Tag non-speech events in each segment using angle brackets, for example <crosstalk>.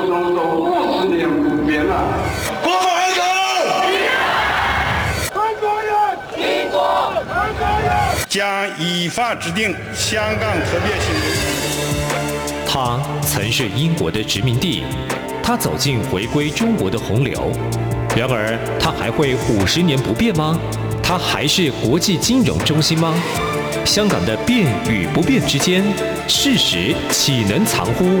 就总守五十年不变了。国防安全，韩国人，民国，韩国人，将依法制定香港特别行政区。他曾是英国的殖民地，他走进回归中国的洪流。然而，他还会五十年不变吗？他还是国际金融中心吗？香港的变与不变之间，事实岂能藏乎？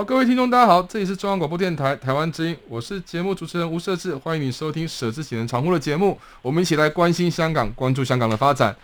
好，各位听众，大家好，这里是中央广播电台台湾之音，我是节目主持人吴瑟智，欢迎你收听《舍之岂能藏乎》的节目，我们一起来关心香港，关注香港的发展。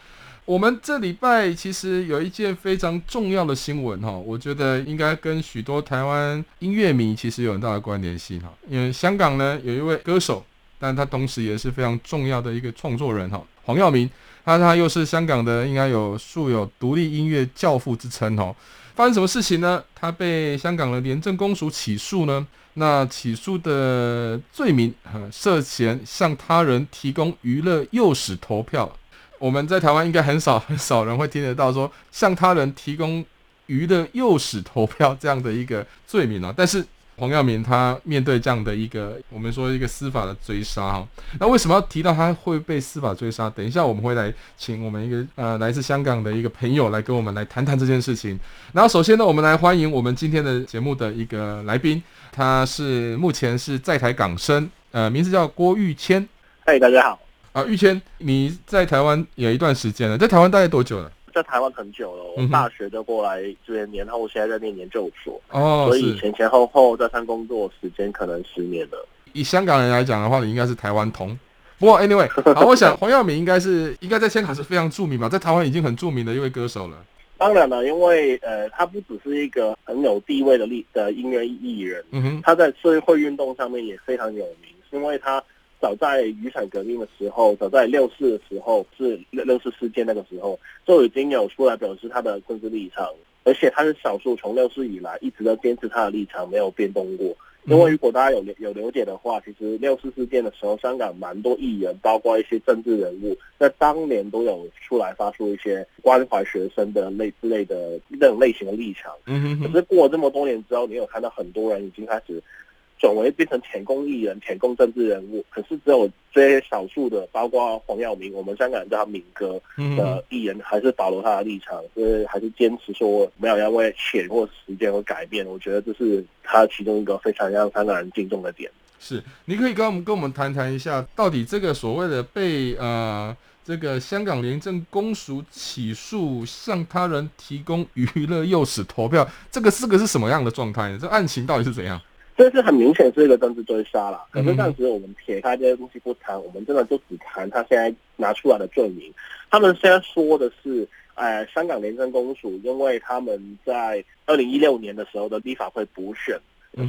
我们这礼拜其实有一件非常重要的新闻哈，我觉得应该跟许多台湾音乐迷其实有很大的关联性哈，因为香港呢有一位歌手，但他同时也是非常重要的一个创作人哈，黄耀明，他他又是香港的应该有素有独立音乐教父之称哈。发生什么事情呢？他被香港的廉政公署起诉呢？那起诉的罪名，呃，涉嫌向他人提供娱乐诱使投票。我们在台湾应该很少很少人会听得到说向他人提供娱乐诱使投票这样的一个罪名啊，但是。黄耀明他面对这样的一个我们说一个司法的追杀哈，那为什么要提到他会被司法追杀？等一下我们会来请我们一个呃来自香港的一个朋友来跟我们来谈谈这件事情。然后首先呢，我们来欢迎我们今天的节目的一个来宾，他是目前是在台港生，呃，名字叫郭玉谦。嗨，大家好。啊，玉谦，你在台湾有一段时间了，在台湾大概多久了？在台湾很久了，我大学就过来这边念，然后我现在在念研究所，哦，所以前前后后在上工作时间可能十年了。以香港人来讲的话，你应该是台湾通。不过 anyway，<laughs> 好，我想黄耀明应该是应该在香港是非常著名吧，在台湾已经很著名的一位歌手了。当然了，因为呃，他不只是一个很有地位的艺的音乐艺人，嗯哼，他在社会运动上面也非常有名，因为他。早在雨伞革命的时候，早在六四的时候，是六六四事件那个时候，就已经有出来表示他的政治立场，而且他是少数从六四以来一直都坚持他的立场，没有变动过。因为如果大家有有了解的话，其实六四事件的时候，香港蛮多艺人，包括一些政治人物，在当年都有出来发出一些关怀学生的类之类的那种类型的立场。嗯，可是过了这么多年之后，你有看到很多人已经开始。转为变成舔共艺人、舔共政治人物，可是只有这些少数的，包括黄耀明，我们香港人叫他明哥的艺人，还是保留他的立场，就是还是坚持说没有要为钱或时间而改变。我觉得这是他其中一个非常让香港人敬重的点。是，你可以跟我们跟我们谈谈一下，到底这个所谓的被呃这个香港廉政公署起诉，向他人提供娱乐诱使投票，这个这个是什么样的状态呢？这案情到底是怎样？这是很明显是一个政治追杀了，可是暂时我们撇开这些东西不谈，我们真的就只谈他现在拿出来的罪名。他们现在说的是，呃，香港廉政公署因为他们在二零一六年的时候的立法会补选，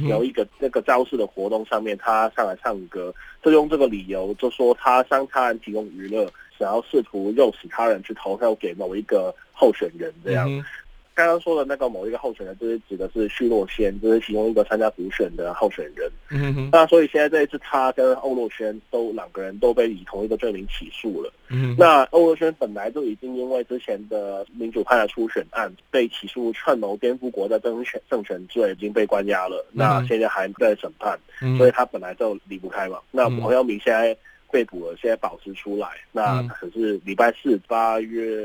有一个那个造势的活动上面，他上来唱歌，就用这个理由就说他向他人提供娱乐，想要试图诱使他人去投票给某一个候选人这样。刚刚说的那个某一个候选人，就是指的是徐若瑄，就是其中一个参加补选的候选人。嗯哼。那所以现在这一次，他跟欧若瑄都两个人都被以同一个罪名起诉了。嗯。那欧若瑄本来就已经因为之前的民主派的初选案被起诉串谋颠覆国家政权政权罪，已经被关押了。那现在还在审判，所以他本来就离不开嘛。那黄耀明现在被捕了，现在保释出来，那可是礼拜四八月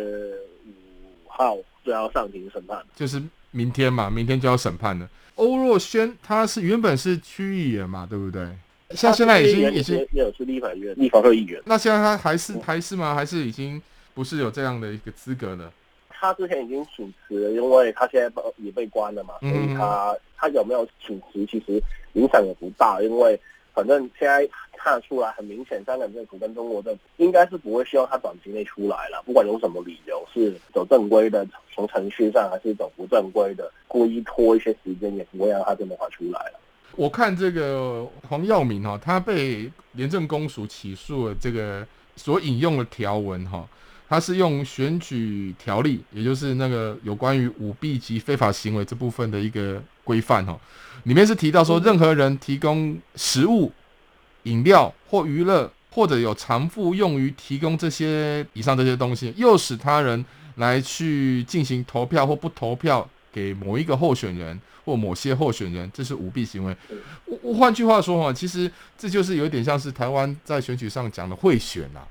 五号。就要上庭审判，就是明天嘛，明天就要审判了。欧若轩他是原本是区议员嘛，对不对？像现在已经已经也有是立法院立法会议员。那现在他还是还是吗？还是已经不是有这样的一个资格了？他之前已经请辞了，因为他现在也被关了嘛，所以他他有没有请辞，其实影响也不大，因为。反正现在看出来，很明显，香港政府跟中国政府应该是不会希望他短期内出来了。不管有什么理由，是走正规的，从程序上还是走不正规的，故意拖一些时间，也不会让他这么快出来了。我看这个黄耀明哈，他被廉政公署起诉了，这个所引用的条文哈，他是用选举条例，也就是那个有关于舞弊及非法行为这部分的一个规范哦，里面是提到说，任何人提供食物、饮料或娱乐，或者有偿付用于提供这些以上这些东西，诱使他人来去进行投票或不投票给某一个候选人或某些候选人，这是舞弊行为。我换句话说哈，其实这就是有点像是台湾在选举上讲的贿选啊。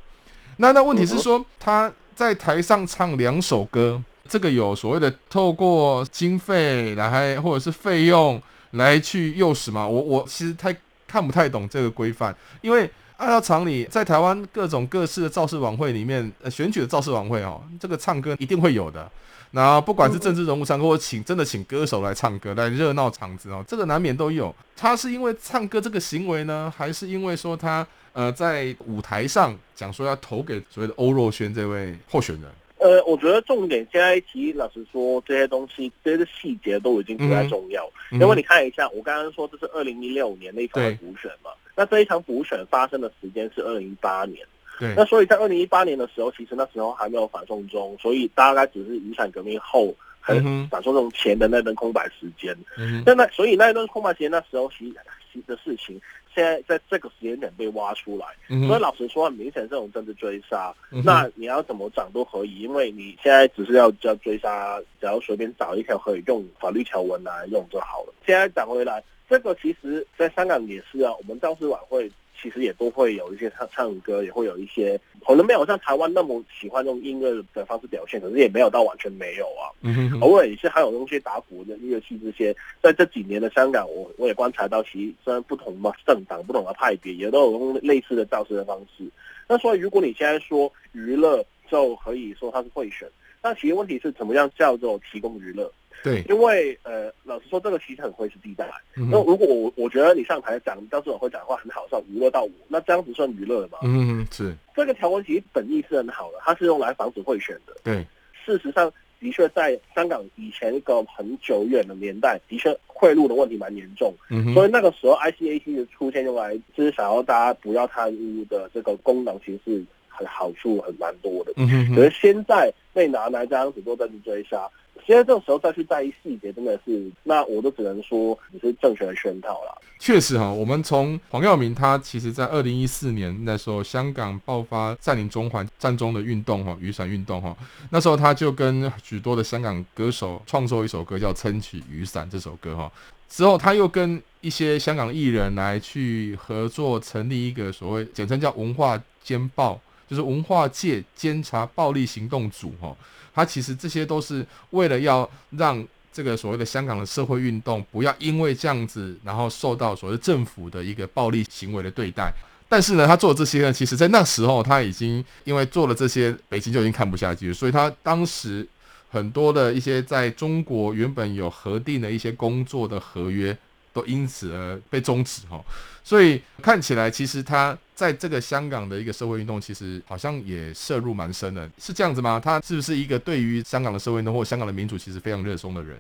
那那问题是说他在台上唱两首歌，这个有所谓的透过经费来或者是费用来去诱使吗？我我其实太看不太懂这个规范，因为。按照常理，在台湾各种各式的造势晚会里面，呃，选举的造势晚会哦，这个唱歌一定会有的。那不管是政治人物唱歌，或请真的请歌手来唱歌来热闹场子哦，这个难免都有。他是因为唱歌这个行为呢，还是因为说他呃在舞台上讲说要投给所谓的欧若轩这位候选人？呃，我觉得重点现在其实老实说，这些东西这些细节都已经不太重要，嗯、因为你看一下，我刚刚说这是二零一六年那一场补选嘛。那这一场补选发生的时间是二零一八年，对。那所以在二零一八年的时候，其实那时候还没有反送中，所以大概只是雨伞革命后很反送中前的那段空白时间。嗯。那那所以那一段空白时间，那时候其其的事情，现在在这个时间点被挖出来。嗯。所以老实说，很明显这种政治追杀，那你要怎么涨都可以，因为你现在只是要要追杀，只要随便找一条可以用法律条文来用就好了。现在讲回来。这个其实，在香港也是啊。我们造势晚会其实也都会有一些唱唱歌，也会有一些可能没有像台湾那么喜欢用音乐的方式表现，可是也没有到完全没有啊。嗯，偶尔也是还有用一些打鼓的乐器这些。在这几年的香港，我我也观察到，其实虽然不同嘛政党、不同的派别，也都有用类似的造势的方式。那所以，如果你现在说娱乐，就可以说它是贿选。那其实问题是怎么样叫做提供娱乐？对，因为呃，老实说，这个其实很灰色地带。那、嗯、如果我我觉得你上台讲，到这种会讲话很好笑，娱乐到我，那这样子算娱乐了吗？嗯，是。这个条文其实本意是很好的，它是用来防止贿选的。对，事实上的确在香港以前一个很久远的年代，的确贿赂的问题蛮严重。嗯，所以那个时候 ICAC 的出现用来就是想要大家不要贪污的这个功能，其实是很好处很蛮多的。嗯，可是现在被拿来这样子做政治追杀。现在这种时候再去在意细节，真的是，那我都只能说你是政权的圈套了。确实哈，我们从黄耀明他其实在二零一四年那时候，香港爆发占领中环占中的运动哈，雨伞运动哈，那时候他就跟许多的香港歌手创作一首歌叫《撑起雨伞》这首歌哈。之后他又跟一些香港艺人来去合作，成立一个所谓简称叫文化监暴，就是文化界监察暴力行动组哈。他其实这些都是为了要让这个所谓的香港的社会运动不要因为这样子，然后受到所谓政府的一个暴力行为的对待。但是呢，他做这些呢，其实在那时候他已经因为做了这些，北京就已经看不下去，所以他当时很多的一些在中国原本有核定的一些工作的合约。都因此而被终止哈，所以看起来其实他在这个香港的一个社会运动，其实好像也涉入蛮深的，是这样子吗？他是不是一个对于香港的社会运动或香港的民主其实非常热衷的人？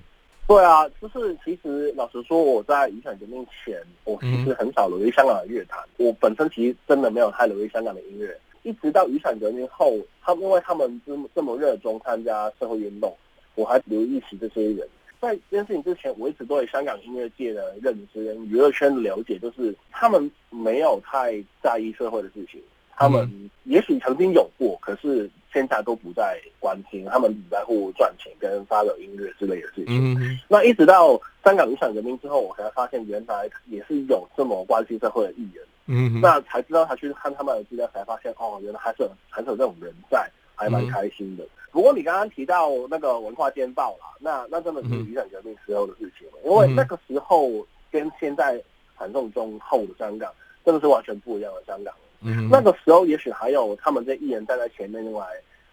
对啊，就是其实老实说，我在雨伞革命前，我其实很少留意香港的乐坛，我本身其实真的没有太留意香港的音乐，一直到雨伞革命后，他因为他们这么这么热衷参加社会运动，我还留意起这些人。在这件事情之前，我一直对香港音乐界的认知跟娱乐圈的了解，就是他们没有太在意社会的事情。他们也许曾经有过，可是现在都不再关心。他们只在乎赚钱跟发表音乐之类的事情。那一直到香港影响人民之后，我才发现原来也是有这么关心社会的艺人。嗯，那才知道他去看他们的资料，才发现哦，原来还是有还是有这种人在，还蛮开心的。不过你刚刚提到那个文化监报啦，那那真的是雨伞革命时候的事情了，因为那个时候跟现在反送中后的香港真的是完全不一样的香港。嗯，那个时候也许还有他们这艺人站在前面，用来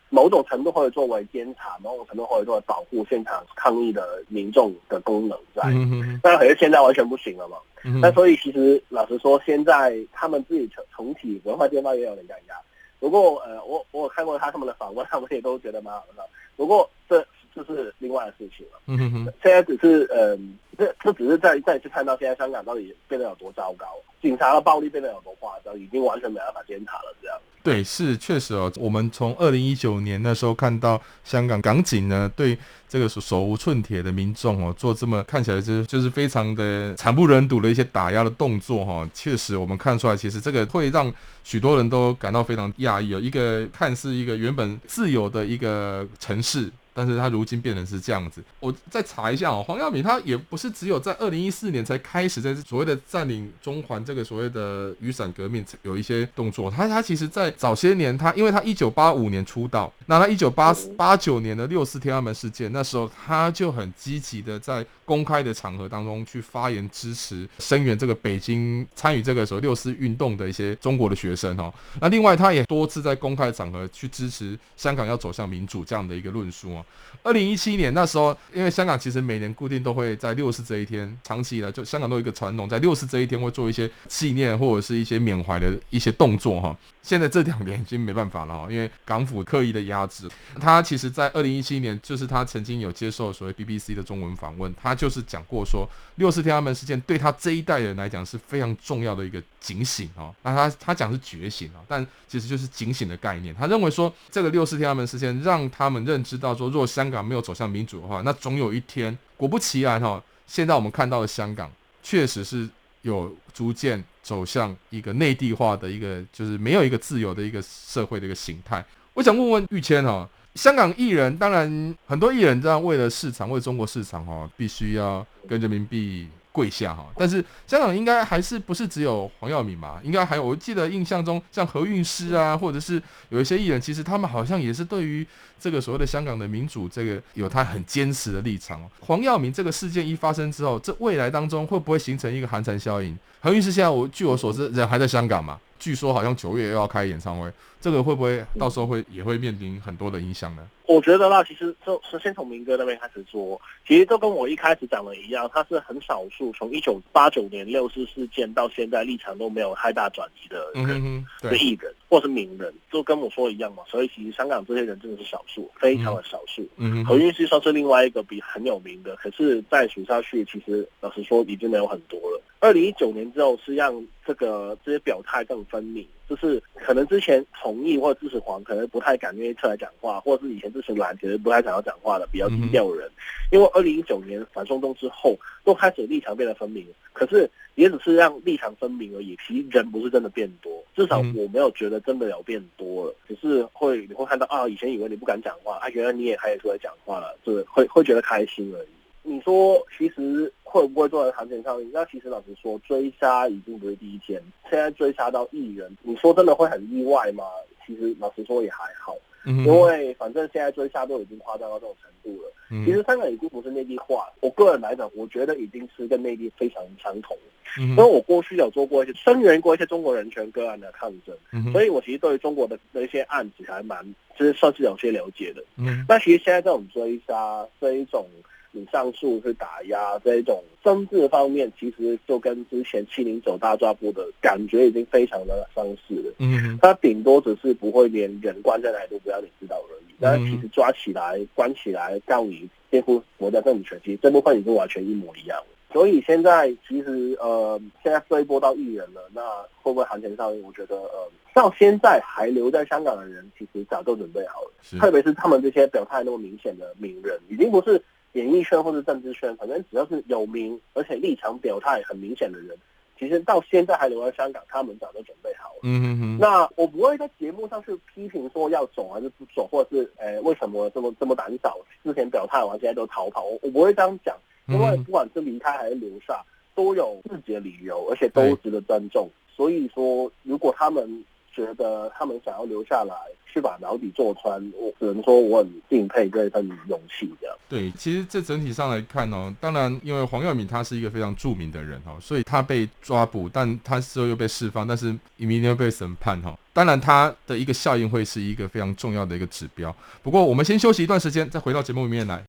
某种程度会作为监察，某种程度会作为保护现场抗议的民众的功能在。嗯，但可是现在完全不行了嘛。嗯，那所以其实老实说，现在他们自己重重启文化监报也有点尴尬。不过，呃，我我看过他他们的访问，他们也都觉得蛮好的。不过这这是另外的事情了。嗯哼哼，现在只是嗯，这这只是再再次看到现在香港到底变得有多糟糕，警察的暴力变得有多夸张，已经完全没办法监察了，这样。对，是确实哦。我们从二零一九年那时候看到香港港警呢，对这个手无寸铁的民众哦，做这么看起来就是就是非常的惨不忍睹的一些打压的动作哈、哦。确实，我们看出来，其实这个会让许多人都感到非常讶异哦。一个看似一个原本自由的一个城市。但是他如今变成是这样子，我再查一下哦，黄耀明他也不是只有在二零一四年才开始在所谓的占领中环这个所谓的雨伞革命有一些动作，他他其实在早些年他因为他一九八五年出道，那他一九八八九年的六四天安门事件，那时候他就很积极的在公开的场合当中去发言支持声援这个北京参与这个所谓六四运动的一些中国的学生哦，那另外他也多次在公开场合去支持香港要走向民主这样的一个论述哦。二零一七年那时候，因为香港其实每年固定都会在六四这一天，长期以来就香港都有一个传统，在六四这一天会做一些纪念或者是一些缅怀的一些动作哈。现在这两年已经没办法了哈，因为港府刻意的压制。他其实，在二零一七年，就是他曾经有接受所谓 BBC 的中文访问，他就是讲过说，六四天安门事件对他这一代人来讲是非常重要的一个警醒哦。那他他讲是觉醒啊，但其实就是警醒的概念。他认为说，这个六四天安门事件让他们认知到说，若香港没有走向民主的话，那总有一天，果不其然哈，现在我们看到的香港确实是有逐渐走向一个内地化的一个，就是没有一个自由的一个社会的一个形态。我想问问玉谦哈，香港艺人当然很多艺人这样为了市场，为中国市场哈，必须要跟人民币。跪下哈，但是香港应该还是不是只有黄耀明嘛？应该还有，我记得印象中像何韵诗啊，或者是有一些艺人，其实他们好像也是对于这个所谓的香港的民主这个有他很坚持的立场。黄耀明这个事件一发生之后，这未来当中会不会形成一个寒蝉效应？何韵诗现在我据我所知人还在香港嘛？据说好像九月又要开演唱会，这个会不会到时候会也会面临很多的影响呢？我觉得啦，其实就是先从明哥那边开始说，其实都跟我一开始讲的一样，他是很少数从一九八九年六四事件到现在立场都没有太大转移的人，嗯、的艺人或是名人，就跟我说一样嘛。所以其实香港这些人真的是少数，非常的少数。嗯，何韵诗算是另外一个比很有名的，可是再数下去，其实老实说已经没有很多了。二零一九年之后是让这个这些表态更分明，就是可能之前同意或者支持黄，可能不太敢愿意出来讲话，或者是以前支持蓝，其实不太想要讲话的比较低调的人。因为二零一九年反送中之后，都开始立场变得分明，可是也只是让立场分明而已，其实人不是真的变多，至少我没有觉得真的有变多了，只是会你会看到啊，以前以为你不敢讲话，啊，原来你也开始出来讲话了，就是会会觉得开心而已。你说其实会不会做成寒蝉效应？那其实老实说，追杀已经不是第一天，现在追杀到艺人，你说真的会很意外吗？其实老实说也还好，因为反正现在追杀都已经夸张到这种程度了。其实香港已经不是内地化，我个人来讲，我觉得已经是跟内地非常相同。因为我过去有做过一些声援过一些中国人权个案的抗争，所以我其实对于中国的那些案子还蛮，就是算是有些了解的。嗯那其实现在这种追杀这一种。你上诉是打压这一种政治方面，其实就跟之前七零九大抓捕的感觉已经非常的相似了。嗯，他顶多只是不会连人关在哪里都不要你知道而已。但是其实抓起来、关起来、告你颠覆国家政权，其实这部分已经完全一模一样了。所以现在其实呃，现在追波到艺人了，那会不会行情上？我觉得呃，到现在还留在香港的人，其实早就准备好了。特别是他们这些表态那么明显的名人，已经不是。演艺圈或者政治圈，反正只要是有名而且立场表态很明显的人，其实到现在还留在香港，他们早就准备好了。嗯嗯嗯。那我不会在节目上去批评说要走还是不走，或者是诶、欸、为什么这么这么胆小，之前表态完现在都逃跑，我我不会这样讲，因为不管是离开还是留下，都有自己的理由，而且都值得尊重。所以说，如果他们。觉得他们想要留下来去把牢底坐穿，我只能说我很敬佩这份勇气。这样对，其实这整体上来看哦，当然因为黄耀明他是一个非常著名的人哦，所以他被抓捕，但他之后又被释放，但是明天又被审判哈。当然他的一个效应会是一个非常重要的一个指标。不过我们先休息一段时间，再回到节目里面来。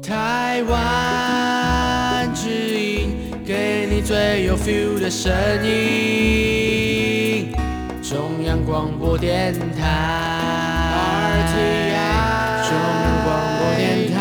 台湾之音，给你最有 feel 的声音。中央广播电台。中央广播电台。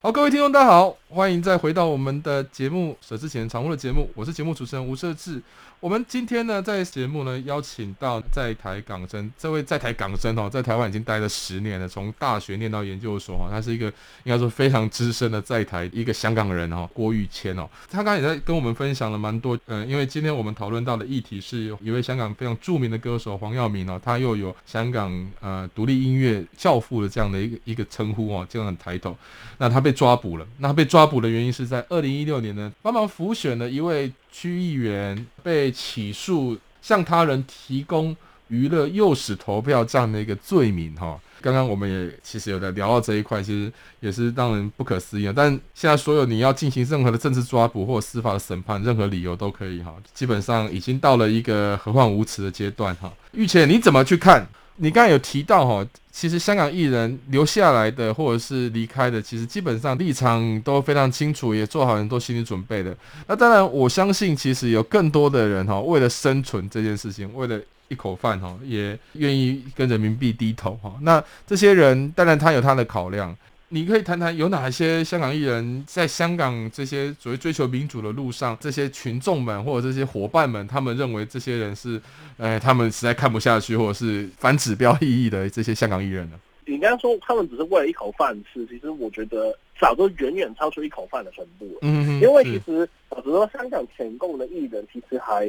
好各位听众大家好。欢迎再回到我们的节目《舍之前常务》的节目，我是节目主持人吴社志。我们今天呢，在节目呢邀请到在台港生这位在台港生哦，在台湾已经待了十年了，从大学念到研究所哈，他是一个应该说非常资深的在台一个香港人哈，郭玉谦哦，他刚才也在跟我们分享了蛮多，嗯，因为今天我们讨论到的议题是一位香港非常著名的歌手黄耀明哦，他又有香港呃独立音乐教父的这样的一个一个称呼哦，这样的抬头，那他被抓捕了，那他被抓抓捕的原因是在二零一六年呢，帮忙辅选了一位。区议员被起诉向他人提供娱乐诱使投票这样的一个罪名哈，刚刚我们也其实有在聊到这一块，其实也是让人不可思议啊。但现在所有你要进行任何的政治抓捕或司法的审判，任何理由都可以哈，基本上已经到了一个何患无辞的阶段哈。玉谦，你怎么去看？你刚才有提到哈，其实香港艺人留下来的或者是离开的，其实基本上立场都非常清楚，也做好很多心理准备的。那当然，我相信其实有更多的人哈，为了生存这件事情，为了一口饭哈，也愿意跟人民币低头哈。那这些人当然他有他的考量。你可以谈谈有哪些香港艺人，在香港这些所谓追求民主的路上，这些群众们或者这些伙伴们，他们认为这些人是，哎，他们实在看不下去，或者是反指标意义的这些香港艺人呢？你刚刚说他们只是为了一口饭吃，其实我觉得早就远远超出一口饭的程度了。嗯哼，因为其实老实说，香港舔共的艺人其实还。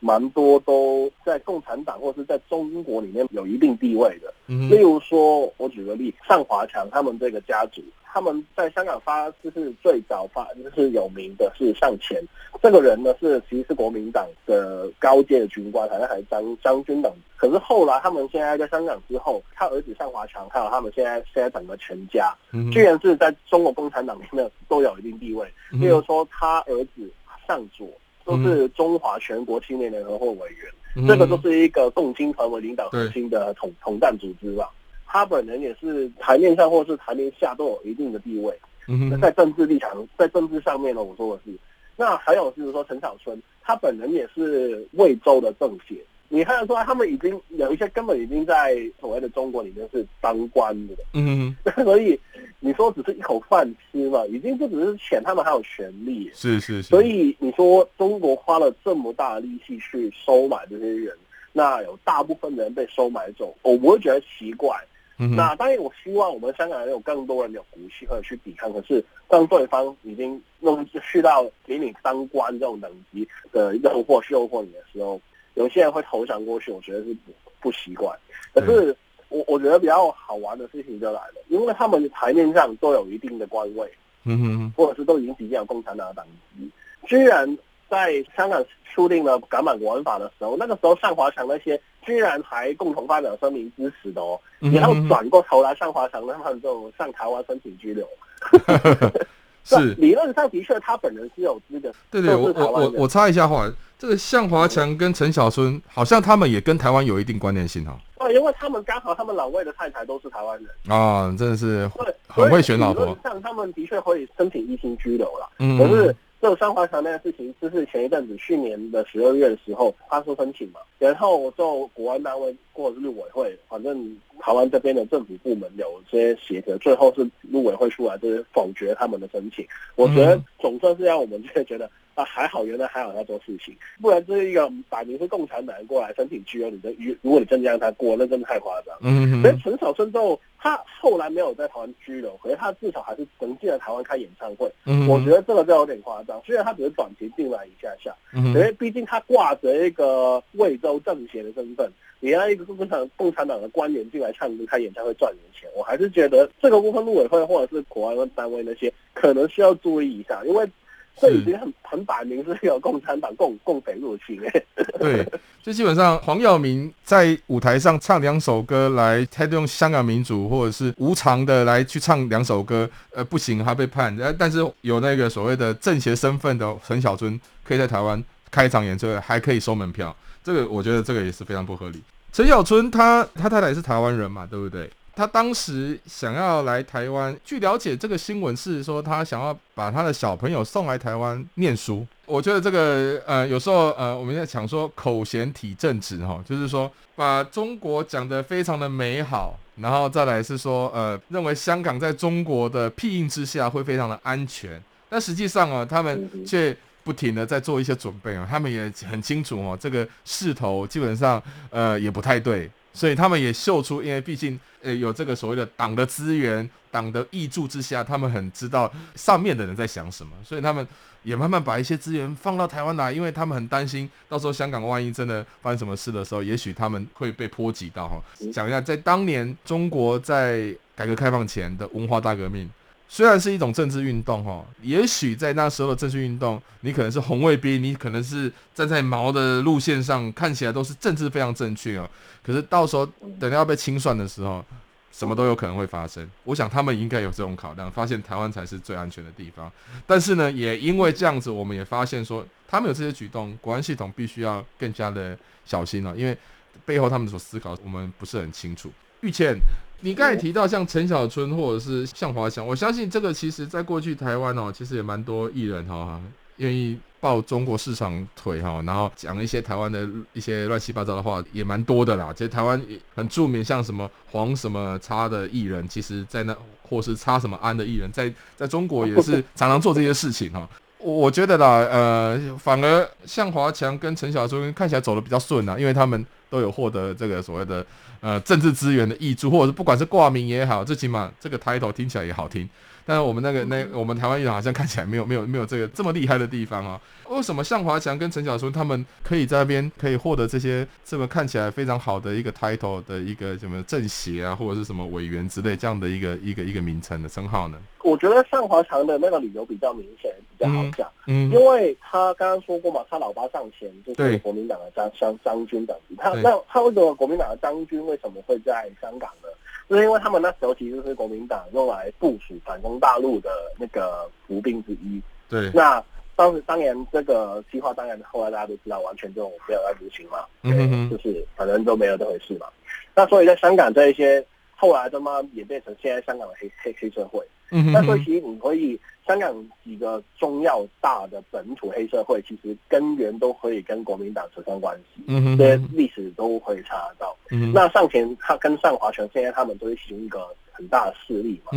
蛮多都在共产党或是在中国里面有一定地位的，嗯、例如说，我举个例，尚华强他们这个家族，他们在香港发就是最早发就是有名的是尚前，这个人呢是其实是国民党的高阶的军官，好像还是将将军等。可是后来他们现在在香港之后，他儿子尚华强还有他们现在现在整个全家，嗯、居然是在中国共产党里面都有一定地位。嗯、例如说，他儿子尚佐。都是中华全国青年联合会委员，嗯、这个都是一个共青团为领导核心的统统战组织吧。他本人也是台面上或是台面下都有一定的地位。嗯哼，在政治立场，在政治上面呢，我说的是。那还有就是说，陈小春，他本人也是魏州的政协。你看得出来，他们已经有一些根本已经在所谓的中国里面是当官的。嗯哼，<laughs> 所以。你说只是一口饭吃嘛，已经不只是钱，他们还有权利。是是是。所以你说中国花了这么大的力气去收买这些人，那有大部分的人被收买走，我不会觉得奇怪。嗯。那当然，我希望我们香港人有更多人有骨气可以去抵抗。可是当对方已经弄去到给你当官这种等级的诱惑、诱惑你的时候，有些人会投降过去，我觉得是不不习惯。可是。我我觉得比较好玩的事情就来了，因为他们台面上都有一定的官位，嗯哼，或者是都已经比较共产党的党籍，居然在香港出定了港版国安法的时候，那个时候上华强那些居然还共同发表声明支持的哦，然后转过头来上华强他们就上台湾申请拘留。<laughs> 是理论上的确，他本人是有资格。对对，我我我我插一下话，这个向华强跟陈小春，好像他们也跟台湾有一定关联性哈。对，因为他们刚好他们老魏的太太都是台湾人啊，真的是对，很会选老婆。像他们的确可以申请一星居留了，嗯，可是就三华强那个事情，就是前一阵子去年的十二月的时候，他说申请嘛，然后我就国安单位或者是陆委会，反正。台湾这边的政府部门有些协调，最后是陆委会出来就是否决他们的申请。我觉得总算是让我们就觉得啊，还好，原来还好要做事情，不然这是一个摆明是共产党过来申请居留，你的如果你真的让他过，那真的太夸张。嗯，所以陈小春之后，他后来没有在台湾居留，可是他至少还是能进来台湾开演唱会。嗯，我觉得这个就有点夸张。虽然他只是短期进来一下下，嗯，因为毕竟他挂着一个惠州政协的身份。你让一个共产共产党的官员进来唱歌开演唱会赚点钱，我还是觉得这个部分陆委会或者是国安单位那些可能需要注意一下，因为这已经很很摆明是有共产党共 <laughs> 共匪入侵。对，就基本上黄耀明在舞台上唱两首歌来，他用香港民主或者是无偿的来去唱两首歌，呃，不行，他被判。但是有那个所谓的政协身份的陈小春可以在台湾开一场演唱会，还可以收门票。这个我觉得这个也是非常不合理。陈小春他他太太也是台湾人嘛，对不对？他当时想要来台湾，据了解，这个新闻是说他想要把他的小朋友送来台湾念书。我觉得这个呃，有时候呃，我们在讲说口嫌体正直哈，就是说把中国讲得非常的美好，然后再来是说呃，认为香港在中国的庇荫之下会非常的安全，但实际上啊，他们却不停的在做一些准备啊，他们也很清楚哦，这个势头基本上呃也不太对。所以他们也秀出，因为毕竟呃有这个所谓的党的资源、党的挹注之下，他们很知道上面的人在想什么，所以他们也慢慢把一些资源放到台湾来，因为他们很担心到时候香港万一真的发生什么事的时候，也许他们会被波及到哈。讲一下，在当年中国在改革开放前的文化大革命。虽然是一种政治运动，哈，也许在那时候的政治运动，你可能是红卫兵，你可能是站在毛的路线上，看起来都是政治非常正确哦。可是到时候等到要被清算的时候，什么都有可能会发生。我想他们应该有这种考量，发现台湾才是最安全的地方。但是呢，也因为这样子，我们也发现说，他们有这些举动，国安系统必须要更加的小心了，因为背后他们所思考，我们不是很清楚。玉倩。你刚才提到像陈小春或者是向华强，我相信这个其实在过去台湾哦，其实也蛮多艺人哈，愿意抱中国市场腿哈，然后讲一些台湾的一些乱七八糟的话，也蛮多的啦。其实台湾很著名，像什么黄什么叉的艺人，其实在那或是叉什么安的艺人，在在中国也是 <laughs> 常常做这些事情哈。我觉得啦，呃，反而向华强跟陈小春看起来走得比较顺啊，因为他们都有获得这个所谓的。呃，政治资源的挹注，或者是不管是挂名也好，最起码这个 title 听起来也好听。但是我们那个那我们台湾艺人好像看起来没有没有没有这个这么厉害的地方啊。为什么向华强跟陈小春他们可以在那边可以获得这些这么看起来非常好的一个 title 的一个什么政协啊，或者是什么委员之类这样的一个一个一个名称的称号呢？我觉得向华强的那个理由比较明显，比较好讲。嗯，因为他刚刚说过嘛，他老爸上前就是国民党的张张张军等级。他那他为什么国民党的张军为什么会在香港呢？就是因为他们那时候其实是国民党用来部署反攻大陆的那个伏兵之一。对。那当时当年这个计划，当然后来大家都知道，完全就没有在执行嘛。嗯哼哼。就是反正都没有这回事嘛。那所以在香港这一些后来他妈演变成现在香港的黑黑黑社会。那所以其实你可以。香港几个重要大的本土黑社会，其实根源都可以跟国民党扯上关系，这些历史都可以查得到。嗯，那上前他跟上华权，现在他们都是其中一个很大的势力嘛，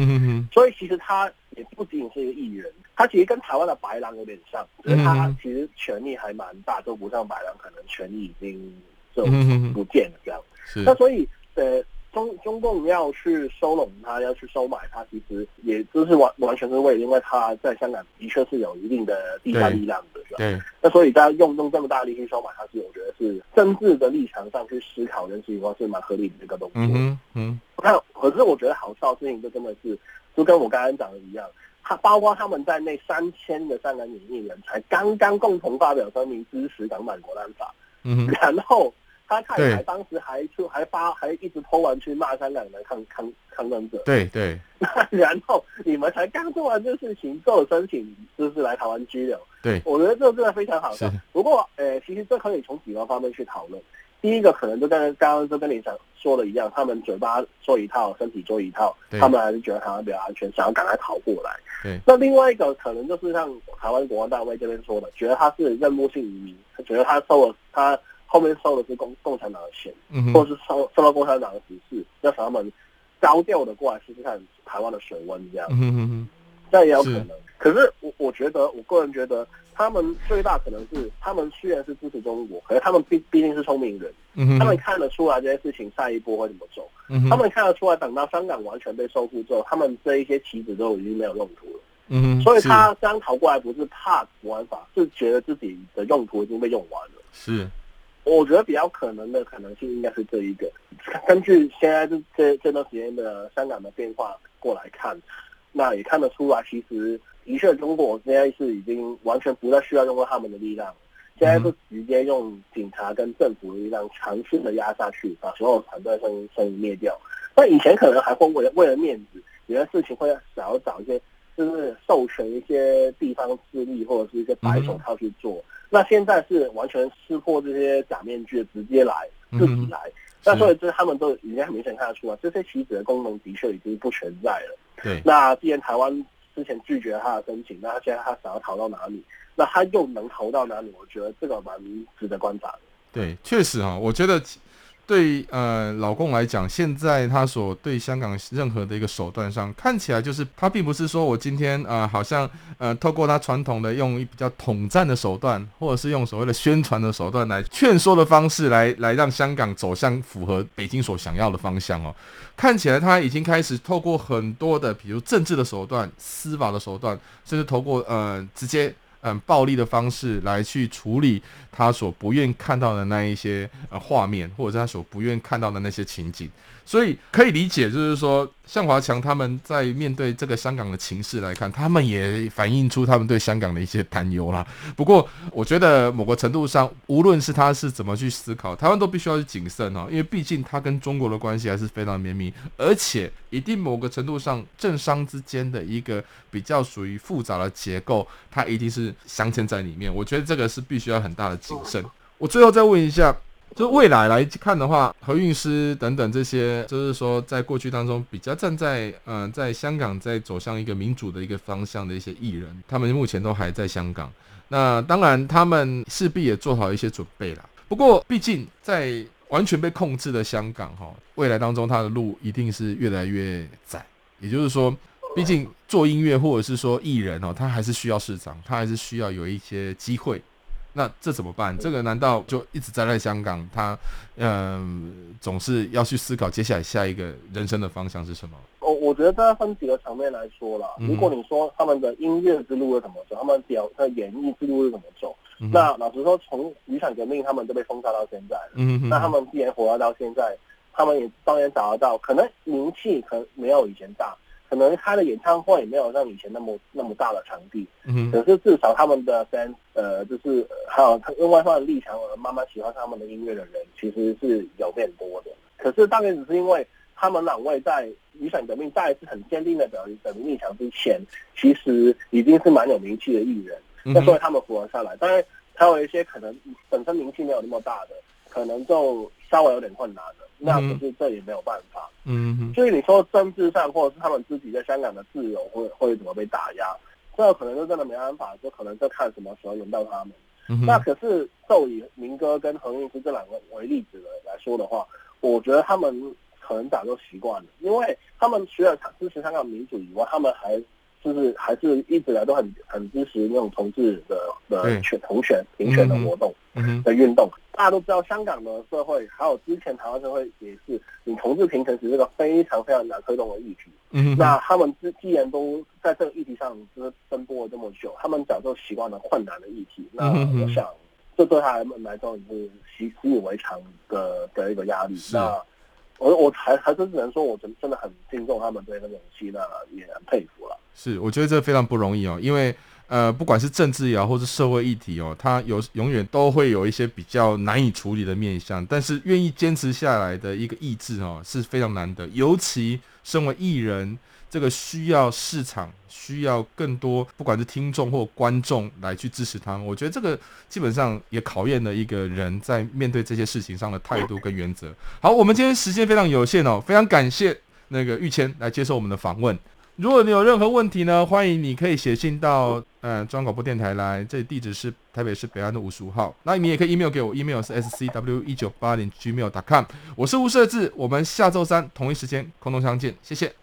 所以其实他也不仅仅是一个艺人，他其实跟台湾的白狼有点像，就是他其实权力还蛮大，都不像白狼可能权力已经就不见了这样。那所以呃。中中共要去收拢他，要去收买他，其实也就是完完全是为，因为他在香港的确是有一定的地下力量的，对，对，那所以大家用用这么大力气收买他，是我觉得是政治的立场上去思考这情，是蛮合理的一个动作。嗯嗯。那可是我觉得好笑的事情就真的是，就跟我刚刚讲的一样，他包括他们在内三千的香港演艺人才刚刚共同发表声明支持港版国安法，嗯，然后。他太太当时还就还发还一直偷完去骂香港的抗抗抗争者，对对。<laughs> 然后你们才刚做完这事情，就申请就是来台湾拘留。对，我觉得这个真的非常好笑。不过，呃，其实这可以从几个方面去讨论。第一个可能就跟刚刚就跟你想说的一样，他们嘴巴说一套，身体做一套，他们还是觉得台湾比较安全，想要赶快逃过来。对。那另外一个可能就是像台湾国安大卫这边说的，觉得他是任务性移民，觉得他受了他。后面收的是共共产党的钱，嗯、或者是收收到共产党的指示，要想他们高调的过来试试看台湾的水温这样，嗯哼哼，这也有可能。是。可是我我觉得，我个人觉得，他们最大可能是，他们虽然是支持中国，可是他们毕毕竟是聪明人，嗯、哼。他们看得出来这些事情下一波会怎么走，嗯、哼。他们看得出来，等到香港完全被收复之后，他们这一些棋子都已经没有用途了，嗯哼，所以他刚逃过来不是怕国安法，是觉得自己的用途已经被用完了，是。我觉得比较可能的可能性应该是这一个。根据现在这这这段时间的香港的变化过来看，那也看得出来，其实的确中国现在是已经完全不再需要用到他们的力量，现在是直接用警察跟政府的力量强势的压下去，把所有团队声音声音灭掉。那以前可能还会为了为了面子，有些事情会想要找一些就是授权一些地方势力或者是一些白手套去做。那现在是完全撕破这些假面具，直接来自己来，那所以这他们都已经很明显看得出来，这些棋子的功能的确已经不存在了。对。那既然台湾之前拒绝他的申请，那他现在他想要逃到哪里？那他又能逃到哪里？我觉得这个蛮值得观察的。对，确实啊，我觉得。对呃，老共来讲，现在他所对香港任何的一个手段上，看起来就是他并不是说我今天啊、好像呃，透过他传统的用比较统战的手段，或者是用所谓的宣传的手段来劝说的方式，来来让香港走向符合北京所想要的方向哦。看起来他已经开始透过很多的，比如政治的手段、司法的手段，甚至透过呃直接。嗯，暴力的方式来去处理他所不愿看到的那一些呃画面，或者是他所不愿看到的那些情景。所以可以理解，就是说，向华强他们在面对这个香港的情势来看，他们也反映出他们对香港的一些担忧啦。不过，我觉得某个程度上，无论是他是怎么去思考，台湾都必须要去谨慎哦，因为毕竟他跟中国的关系还是非常绵密，而且一定某个程度上，政商之间的一个比较属于复杂的结构，它一定是镶嵌在里面。我觉得这个是必须要很大的谨慎。我最后再问一下。就未来来看的话，何韵诗等等这些，就是说在过去当中比较站在嗯、在香港在走向一个民主的一个方向的一些艺人，他们目前都还在香港。那当然，他们势必也做好一些准备了。不过，毕竟在完全被控制的香港哈，未来当中他的路一定是越来越窄。也就是说，毕竟做音乐或者是说艺人哦，他还是需要市场，他还是需要有一些机会。那这怎么办？这个难道就一直待在香港？他嗯、呃，总是要去思考接下来下一个人生的方向是什么？我我觉得在分几个层面来说啦。如果你说他们的音乐之路是怎么走，他们表的演艺之路是怎么走？嗯、那老实说，从雨伞革命他们都被封杀到现在。嗯哼。那他们既然活到现在，他们也当然找得到，可能名气可能没有以前大。可能他的演唱会没有像以前那么那么大的场地，嗯，可是至少他们的 fans，呃，就是还有他用外放的立场而慢慢喜欢他们的音乐的人，其实是有变多的。可是大概只是因为他们两位在雨伞革命再一次很坚定的表表明立场之前，其实已经是蛮有名气的艺人，那所以他们活了下来。当然还有一些可能本身名气没有那么大的，可能就稍微有点困难的。那可是这也没有办法，嗯哼，所以你说政治上或者是他们自己在香港的自由会会怎么被打压，这可能就真的没办法，就可能就看什么时候轮到他们。嗯、那可是就以民哥跟何韵诗这两个为例子的来说的话，我觉得他们可能早就习惯了，因为他们除了支持香港民主以外，他们还就是还是一直来都很很支持那种同志的的选同选平选的活动的运动。大家都知道，香港的社会还有之前台湾社会也是，你同志平权是这个非常非常难推动的议题。嗯，那他们既既然都在这个议题上就是奔波了这么久，他们早就习惯了困难的议题。那我想，这对他们来说也是习习以为常的的一个压力。那我我还还真只能说，我真真的很敬重他们这个勇气，那也很佩服了。是，我觉得这非常不容易哦，因为。呃，不管是政治也好，或是社会议题哦，它有永远都会有一些比较难以处理的面向，但是愿意坚持下来的一个意志哦，是非常难得。尤其身为艺人，这个需要市场，需要更多不管是听众或观众来去支持他们。我觉得这个基本上也考验了一个人在面对这些事情上的态度跟原则。好，我们今天时间非常有限哦，非常感谢那个玉谦来接受我们的访问。如果你有任何问题呢，欢迎你可以写信到呃中央广播电台来，这里地址是台北市北安的五十五号。那你也可以 email 给我，email 是 scw 一九八零 gmail.com。我是吴设志，我们下周三同一时间空中相见，谢谢。